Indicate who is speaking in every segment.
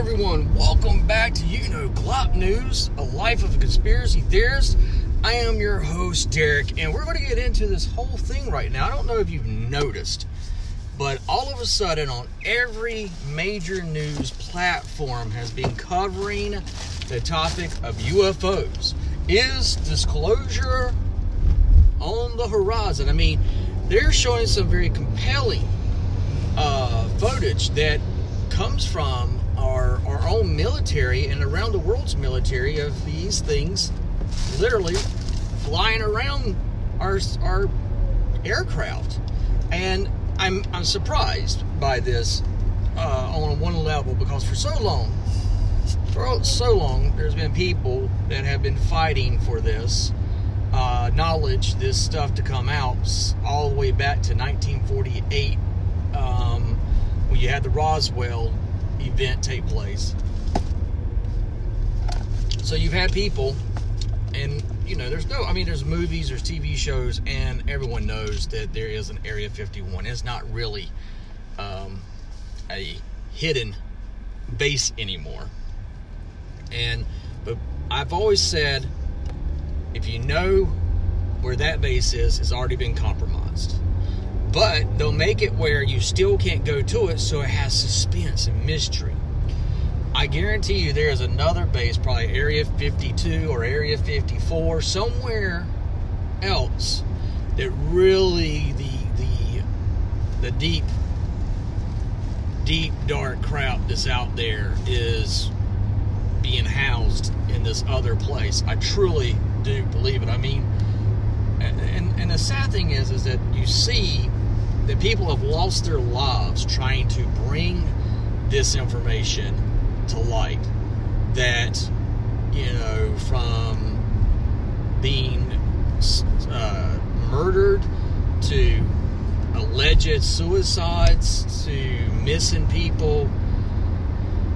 Speaker 1: everyone. Welcome back to You Know Glop News, a life of a conspiracy theorist. I am your host, Derek, and we're going to get into this whole thing right now. I don't know if you've noticed, but all of a sudden, on every major news platform, has been covering the topic of UFOs. Is disclosure on the horizon? I mean, they're showing some very compelling uh, footage that comes from our, our own military and around the world's military of these things literally flying around our, our aircraft. And I'm, I'm surprised by this uh, on one level because for so long, for so long, there's been people that have been fighting for this uh, knowledge, this stuff to come out all the way back to 1948 um, when you had the Roswell event take place. So you've had people, and you know, there's no, I mean, there's movies, there's TV shows, and everyone knows that there is an Area 51. It's not really um, a hidden base anymore. And, but I've always said, if you know where that base is, it's already been compromised. But they'll make it where you still can't go to it, so it has suspense and mystery. I guarantee you there is another base, probably Area 52 or Area 54, somewhere else that really the the the deep deep dark crap that's out there is being housed in this other place. I truly do believe it. I mean, and, and the sad thing is, is that you see that people have lost their lives trying to bring this information to light. That, you know, from being uh, murdered to alleged suicides to missing people.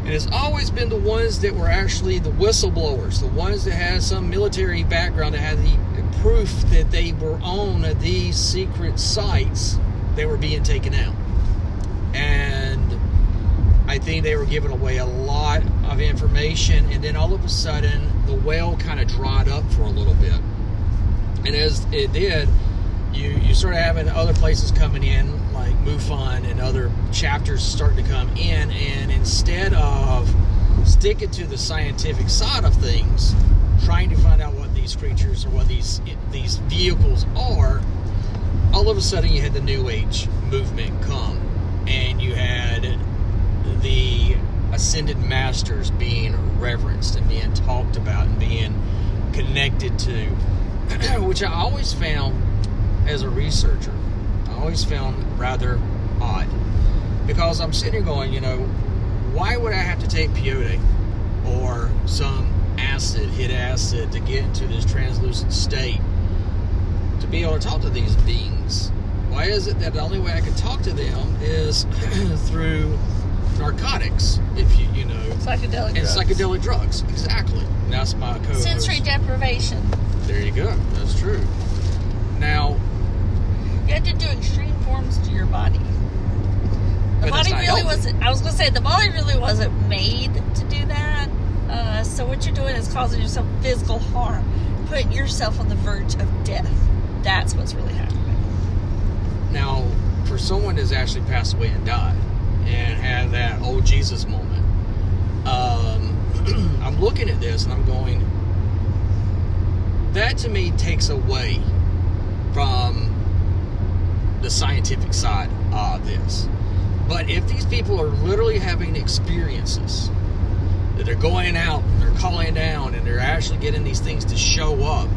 Speaker 1: And it's always been the ones that were actually the whistleblowers, the ones that had some military background, that had the proof that they were on these secret sites they were being taken out. And I think they were giving away a lot of information, and then all of a sudden, the well kind of dried up for a little bit. And as it did, you you started having other places coming in, like MUFON and other chapters starting to come in, and instead of sticking to the scientific side of things, trying to find out what these creatures or what these these vehicles are, all of a sudden you had the New Age movement come, and you had the ascended masters being reverenced and being talked about and being connected to, which I always found as a researcher, I always found rather odd. Because I'm sitting here going, you know, why would I have to take peyote or some acid, hit acid, to get into this translucent state to be able to talk to these beings? Why is it that the only way I can talk to them is through narcotics, if you you know,
Speaker 2: Psychedelic
Speaker 1: and
Speaker 2: drugs.
Speaker 1: psychedelic drugs? Exactly. And that's my co
Speaker 2: Sensory deprivation.
Speaker 1: There you go. That's true. Now,
Speaker 2: You had to do extreme forms to your body. The body really
Speaker 1: healthy.
Speaker 2: wasn't. I was gonna say the body really wasn't made to do that. Uh, so what you're doing is causing yourself physical harm, putting yourself on the verge of death. That's what's really happening.
Speaker 1: now, for someone that's actually passed away and died and had that old Jesus moment, um, I'm looking at this and I'm going, that to me takes away from the scientific side of this. But if these people are literally having experiences, that they're going out, they're calling down, and they're actually getting these things to show up,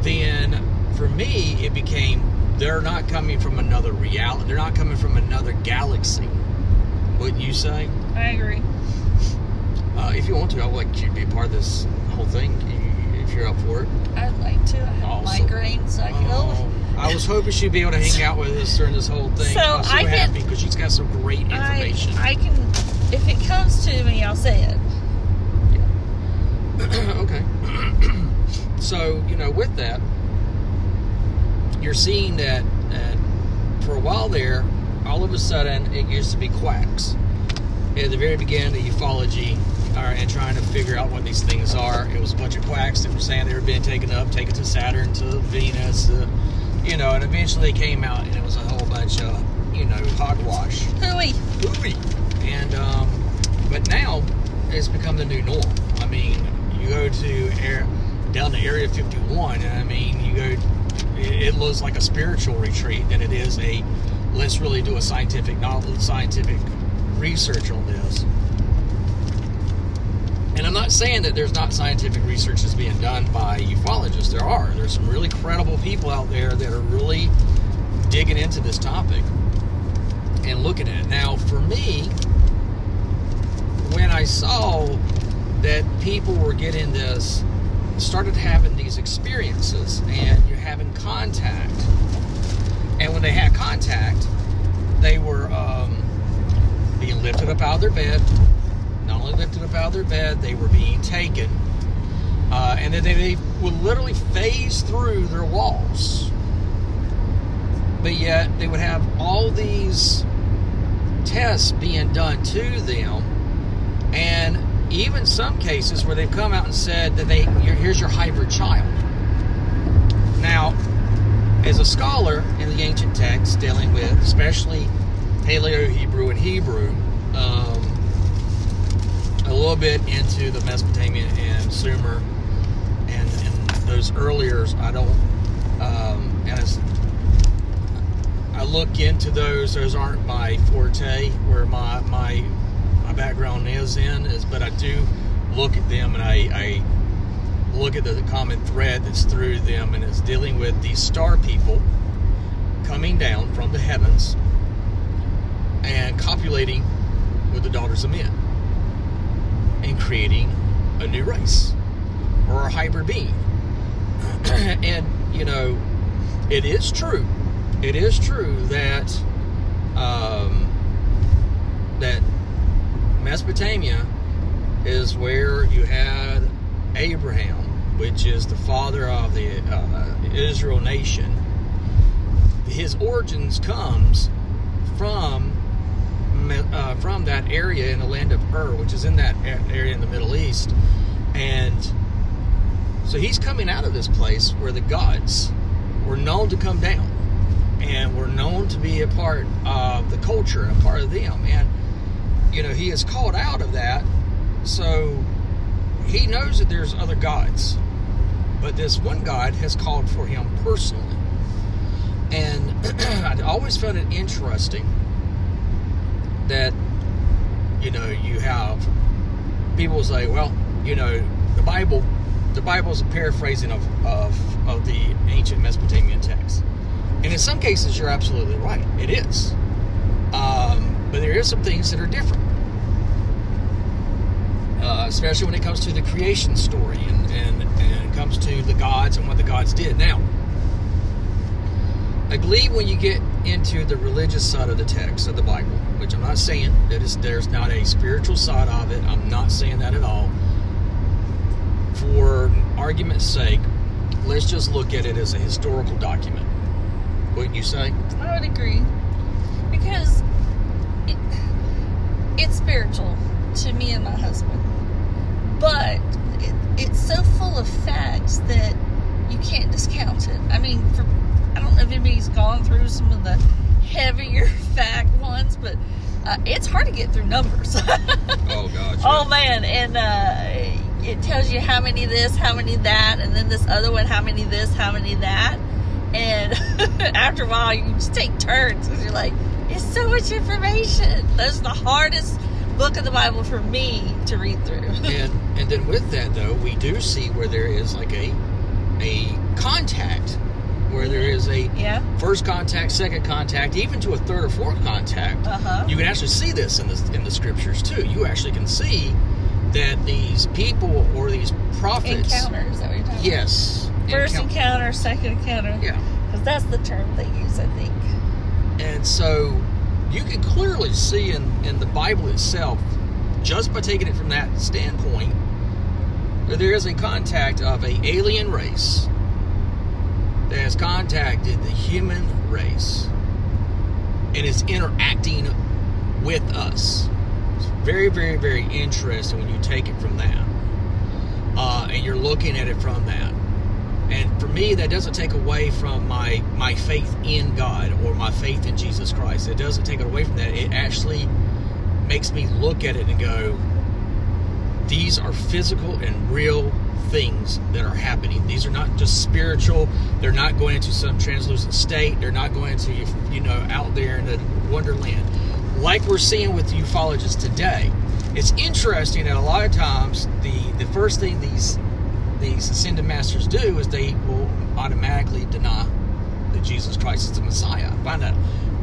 Speaker 1: then for me, it became they're not coming from another reality. They're not coming from another galaxy. Wouldn't you say?
Speaker 2: I agree.
Speaker 1: Uh, if you want to, I would like you to be a part of this whole thing if you're up for it.
Speaker 2: I'd like to. I have
Speaker 1: Awesome.
Speaker 2: migraines, so I can
Speaker 1: Oh, I was hoping she'd be able to hang out with us during this whole thing.
Speaker 2: So
Speaker 1: I was so
Speaker 2: I
Speaker 1: happy because she's got some great information.
Speaker 2: I can. If it comes to me, I'll say it.
Speaker 1: okay. so, you know, with that, you're seeing that, that for a while there, all of a sudden, it used to be quacks. at the very beginning of ufology uh, and trying to figure out what these things are. It was a bunch of quacks that were saying they were being taken up, taken to Saturn, to Venus, uh, you know, and eventually they came out and it was a whole bunch of, you know, hogwash.
Speaker 2: Hooey.
Speaker 1: Hooey. And, um, but now it's become the new norm. I mean, you go to air, down to Area 51, and I mean, you go, it, looks like a spiritual retreat than it is a, let's really do a scientific knowledge, scientific research on this. And I'm not saying that there's not scientific research that's being done by ufologists. There are. There's some really credible people out there that are really digging into this topic and looking at it. Now, for me, when I saw that people were getting this, started having these experiences, and you're having contact, and when they had contact, they were um, being lifted up out of their bed, not only lifted up out of their bed, they were being taken. Uh, and then they, they would literally phase through their walls. But yet they would have all these tests being done to them. And even some cases where they've come out and said that they here's your hybrid child. Now, as a scholar in the ancient texts dealing with especially Paleo Hebrew and Hebrew, um, a little bit into the Mesopotamian and Sumer and, and those earlier. I don't, um, as I look into those, those aren't my forte, where my my my background is in is, but I do look at them and I, I look at the common thread that's through them, and it's dealing with these star people coming down from the heavens and copulating with the daughters of men and creating a new race or a hybrid being. and, you know, it is true. It is true that um, that Mesopotamia is where you had Abraham, which is the father of the uh, Israel nation. His origins comes from uh, from that area in the land of Ur, which is in that area in the Middle East, and so he's coming out of this place where the gods were known to come down and were known to be a part of the culture a part of them, and you know he is called out of that, so he knows that there's other gods, but this one God has called for him personally, and I always found it interesting that you know you have people say, well, you know, the Bible, the Bible is a paraphrasing of of, of the ancient Mesopotamian text, and in some cases you're absolutely right, it is. Um, but there is some things that are different, uh, especially when it comes to the creation story and, and and it comes to the gods and what the gods did. Now, I believe when you get into the religious side of the text of the Bible, which I'm not saying that is there's not a spiritual side of it. I'm not saying that at all. For argument's sake, let's just look at it as a historical document. Wouldn't you say?
Speaker 2: I would agree. Because it's spiritual to me and my husband. But it, it's so full of facts that you can't discount it. I mean, for I don't know if anybody's gone through some of the heavier fact ones, but uh, it's hard to get through numbers.
Speaker 1: oh gosh.
Speaker 2: Oh man, and uh, it tells you how many this, how many that, and then this other one, how many this, how many that, and after a while, you just take turns because you're like, it's so much information. That's the hardest book of the Bible for me to read through.
Speaker 1: and and then with that though, we do see where there is like a a contact where there is a
Speaker 2: yeah.
Speaker 1: first contact, second contact, even to a third or fourth contact.
Speaker 2: Uh-huh.
Speaker 1: You can actually see this in the in the scriptures too. You actually can see that these people or these prophets
Speaker 2: Encounter, is that what you're talking
Speaker 1: Yes.
Speaker 2: First
Speaker 1: Encou-
Speaker 2: encounter, second encounter.
Speaker 1: Yeah.
Speaker 2: Because that's the term they use, I think.
Speaker 1: And so you can clearly see in, in the Bible itself, just by taking it from that standpoint, that there is a contact of a alien race that has contacted the human race and is interacting with us It's very, very, very interesting when you take it from that, uh, and you're looking at it from that. And for me, that doesn't take away from my my faith in God or my faith in Jesus Christ. It doesn't take it away from that. It actually makes me look at it and go, these are physical and real things that are happening. These are not just spiritual. They're not going into some translucent state. They're not going to, you know, out there in the wonderland like we're seeing with ufologists today. It's interesting that a lot of times the the first thing these these ascended masters do is they will automatically deny that Jesus Christ is the Messiah. I find that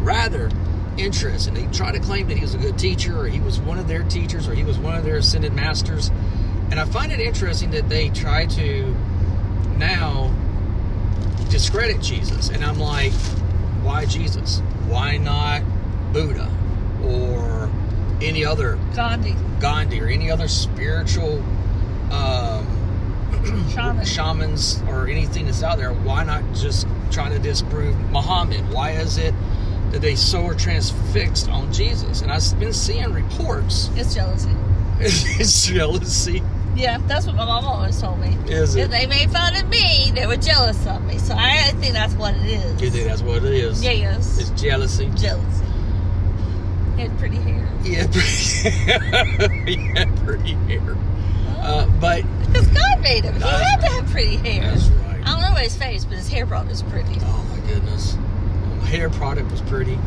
Speaker 1: rather interesting. They try to claim that he was a good teacher, or he was one of their teachers, or he was one of their ascended masters. And I find it interesting that they try to now discredit Jesus. And I'm like, why Jesus? Why not Buddha or any other
Speaker 2: Gandhi,
Speaker 1: Gandhi or any other spiritual um,
Speaker 2: shaman.
Speaker 1: shamans or anything that's out there? Why not just try to disprove Muhammad? Why is it that they so are transfixed on Jesus? And I've been seeing reports.
Speaker 2: It's jealousy.
Speaker 1: it's jealousy.
Speaker 2: Yeah, that's what my mom always told me.
Speaker 1: Is
Speaker 2: If
Speaker 1: it?
Speaker 2: they made fun of me, they were jealous of me. So I think that's what it is.
Speaker 1: You think that's what it is?
Speaker 2: Yes.
Speaker 1: It's jealousy.
Speaker 2: jealousy. He had pretty hair.
Speaker 1: Yeah, pretty, yeah, pretty hair. Uh, but
Speaker 2: Because God made him. He had to have pretty hair.
Speaker 1: that's right.
Speaker 2: I don't know about his face, but his hair product is pretty.
Speaker 1: Oh my goodness. My hair product was pretty.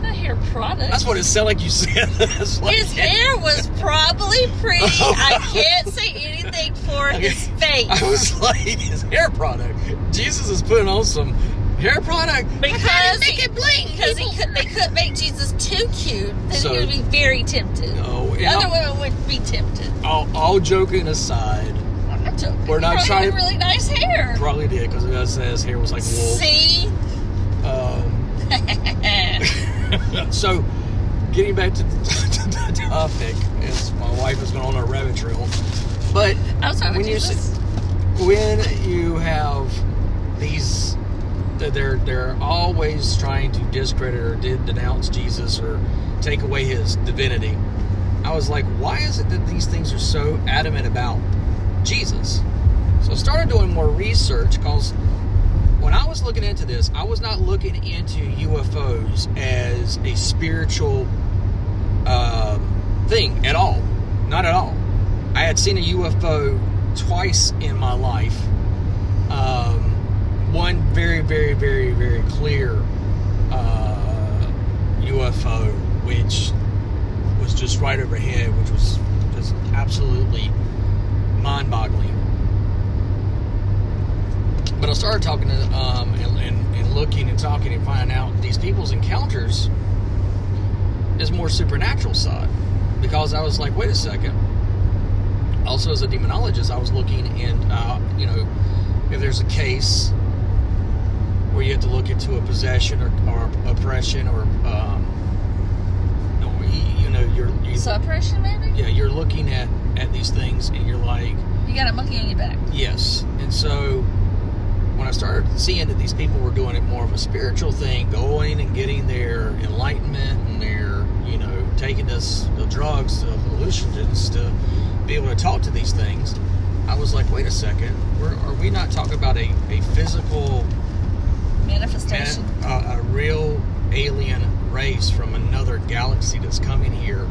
Speaker 2: The hair product.
Speaker 1: That's what it sounded like you said. Like-
Speaker 2: his hair was probably pretty. I can't say anything for
Speaker 1: Okay.
Speaker 2: his face.
Speaker 1: I was like, his hair product. Jesus is putting on some hair product.
Speaker 2: because
Speaker 1: make
Speaker 2: he,
Speaker 1: it bling.
Speaker 2: because he could, they couldn't make Jesus too cute, then
Speaker 1: So-
Speaker 2: he would be very tempted.
Speaker 1: No, and
Speaker 2: Other women would be tempted.
Speaker 1: all, all joking aside,
Speaker 2: I'm not joking.
Speaker 1: We're not
Speaker 2: probably
Speaker 1: trying
Speaker 2: had
Speaker 1: to-
Speaker 2: really nice hair.
Speaker 1: probably did because it does his hair was like wool.
Speaker 2: See?
Speaker 1: Um, so, getting back to the, to the topic, as my wife is going on a rabbit trail, but
Speaker 2: I was talking
Speaker 1: when
Speaker 2: to
Speaker 1: you
Speaker 2: Jesus.
Speaker 1: see, when you have these that they're they're always trying to discredit or de- denounce Jesus or take away his divinity. I was like, why is it that these things are so adamant about Jesus? So I started doing more research because when I was looking into this, I was not looking into UFOs as a spiritual um, thing at all. Not at all. I had seen a UFO twice in my life. Um, one very, very, very, very clear uh, UFO, which was just right overhead, which was just absolutely mind boggling. But I started talking to um, and, and, and looking and talking and finding out these people's encounters is more supernatural side. Because I was like, wait a second. Also, as a demonologist, I was looking and, uh, you know, if there's a case where you have to look into a possession or, or oppression or, um, you, you know, you're, you,
Speaker 2: Suppression, maybe?
Speaker 1: yeah, you're looking at, at these things and you're like,
Speaker 2: You got a monkey on your back.
Speaker 1: Yes. And so when I started seeing that these people were doing it more of a spiritual thing, going and getting their enlightenment and their, you know, taking this the drugs, the hallucinogens to be able to talk to these things, I was like, wait a second, we're, are we not talking about a, a physical,
Speaker 2: Manifestation.
Speaker 1: man, a, a real alien race from another galaxy that's coming here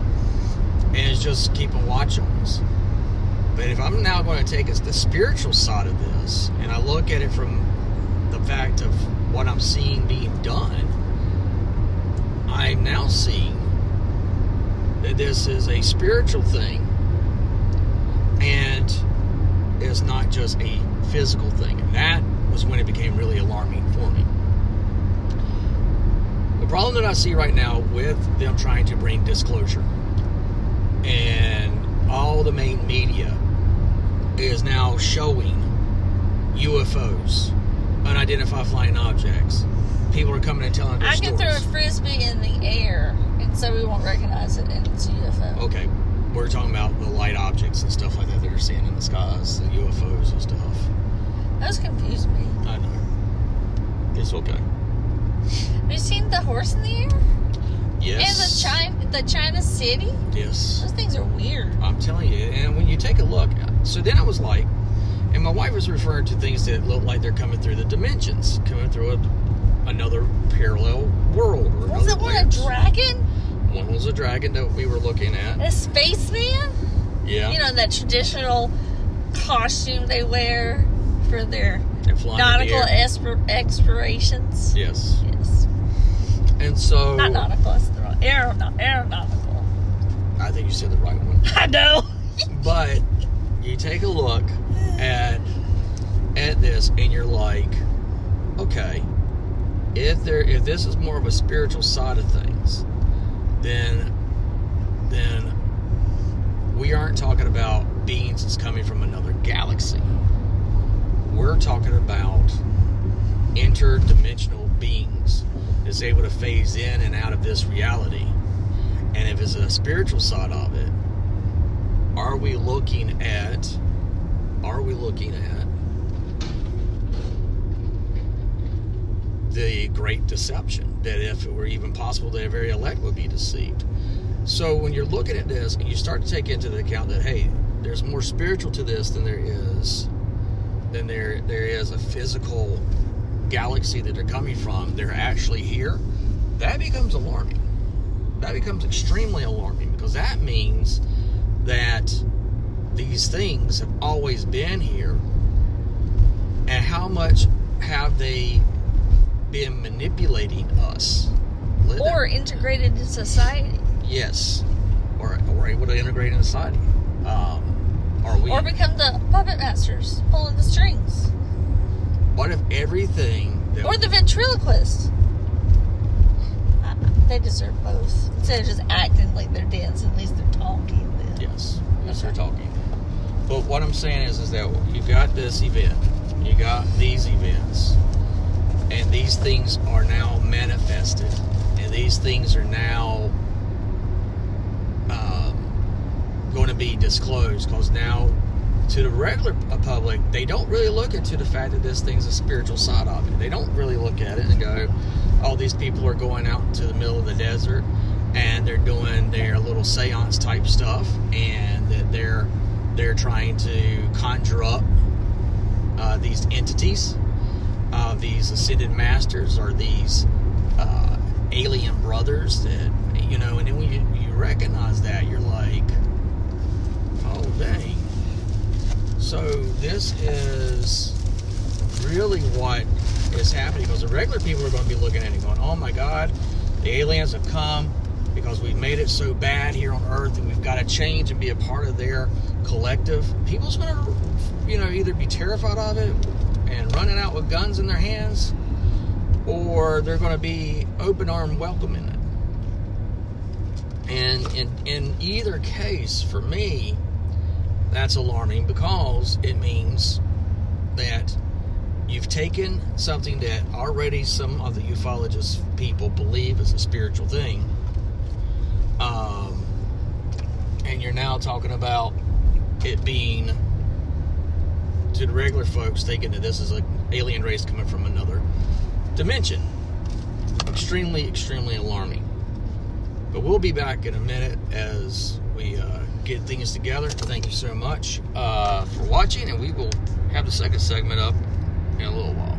Speaker 1: and is just keeping watch on us? But if I'm now going to take us the spiritual side of this, and I look at it from the fact of what I'm seeing being done, I'm now seeing that this is a spiritual thing and is not just a physical thing. And that was when it became really alarming for me. The problem that I see right now with them trying to bring disclosure and all the main media is now showing UFOs, unidentified flying objects. People are coming and telling their
Speaker 2: I can throw a frisbee in the air, and so we won't recognize it, and it's a UFO.
Speaker 1: Okay, we're talking about the light objects and stuff like that that are seeing in the skies, the UFOs and stuff.
Speaker 2: Those confuse me.
Speaker 1: I know. It's okay.
Speaker 2: Have you seen the horse in the air?
Speaker 1: Yes.
Speaker 2: And the China, the China City.
Speaker 1: Yes.
Speaker 2: Those things are weird.
Speaker 1: I'm telling you. And when you take a look, so then I was like, and my wife was referring to things that look like they're coming through the dimensions, coming through a, another parallel world. Or
Speaker 2: Was it one a dragon?
Speaker 1: One was a dragon that we were looking at.
Speaker 2: A spaceman?
Speaker 1: Yeah.
Speaker 2: You know that traditional costume they wear for their
Speaker 1: and flying
Speaker 2: nautical espir- explorations.
Speaker 1: Yes.
Speaker 2: Yes.
Speaker 1: And so
Speaker 2: Not nautical. That's the wrong. Aeronaut- aeronautical.
Speaker 1: I think you said the right one.
Speaker 2: I know.
Speaker 1: But you take a look at at this and you're like, okay, if there if this is more of a spiritual side of things, then then we aren't talking about beings that's coming from another galaxy. We're talking about interdimensional beings that's able to phase in and out of this reality. And if it's a spiritual side of it, are we looking at are we looking at the great deception that if it were even possible the very elect would be deceived so when you're looking at this and you start to take into account that hey there's more spiritual to this than there is than there there is a physical galaxy that they're coming from. They're actually here. That becomes alarming. That becomes extremely alarming because that means that these things have always been here. And how much have they been manipulating us?
Speaker 2: Or integrated into society.
Speaker 1: yes. Or, or able to integrate in society are we
Speaker 2: Or become the puppet masters, pulling the strings.
Speaker 1: what if everything that
Speaker 2: Or the ventriloquist. Uh, They deserve both. Instead of just acting like they're dancing, at least they're talking. Then.
Speaker 1: Yes, yes, they're talking. But what I'm saying is, is that you got this event, you got these events, and these things are now manifested, and these things are now um, going to be disclosed because now to the regular public, they don't really look into the fact that this thing's a spiritual side of it. They don't really look at it and go, "Oh, these people are going out into the middle of the desert." and they're doing their little seance type stuff and that they're they're trying to conjure up uh, these entities uh, these ascended masters or these uh, alien brothers that you know and then when you, you recognize that you're like dang so this is really what is happening because the regular people are going to be looking at it going oh my god the aliens have come because we've made it so bad here on earth and we've got to change and be a part of their collective. People's going to you know either be terrified of it and running out with guns in their hands or they're going to be open arm welcoming it. And in, in either case for me that's alarming because it means that you've taken something that already some of the ufologist people believe is a spiritual thing um, and you're now talking about it being to the regular folks thinking that this is an alien race coming from another dimension. Extremely extremely alarming. But we'll be back in a minute as we uh, get things together. Thank you so much uh, for watching and we will have the second segment up in a little while